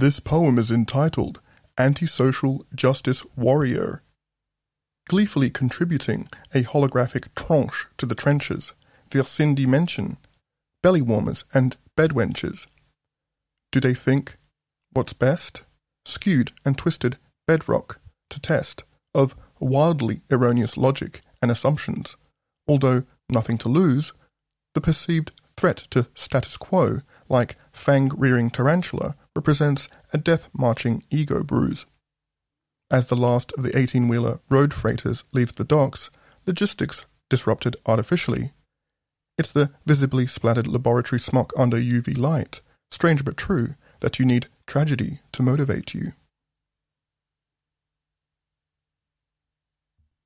This poem is entitled Antisocial Justice Worrier. Gleefully contributing a holographic tranche to the trenches, their sin dimension, belly warmers and bedwenches. Do they think what's best? Skewed and twisted bedrock to test of wildly erroneous logic and assumptions, although nothing to lose, the perceived threat to status quo, like fang-rearing tarantula, represents a death-marching ego bruise. As the last of the 18-wheeler road freighters leaves the docks, logistics disrupted artificially. It's the visibly splattered laboratory smock under UV light, strange but true, that you need tragedy to motivate you.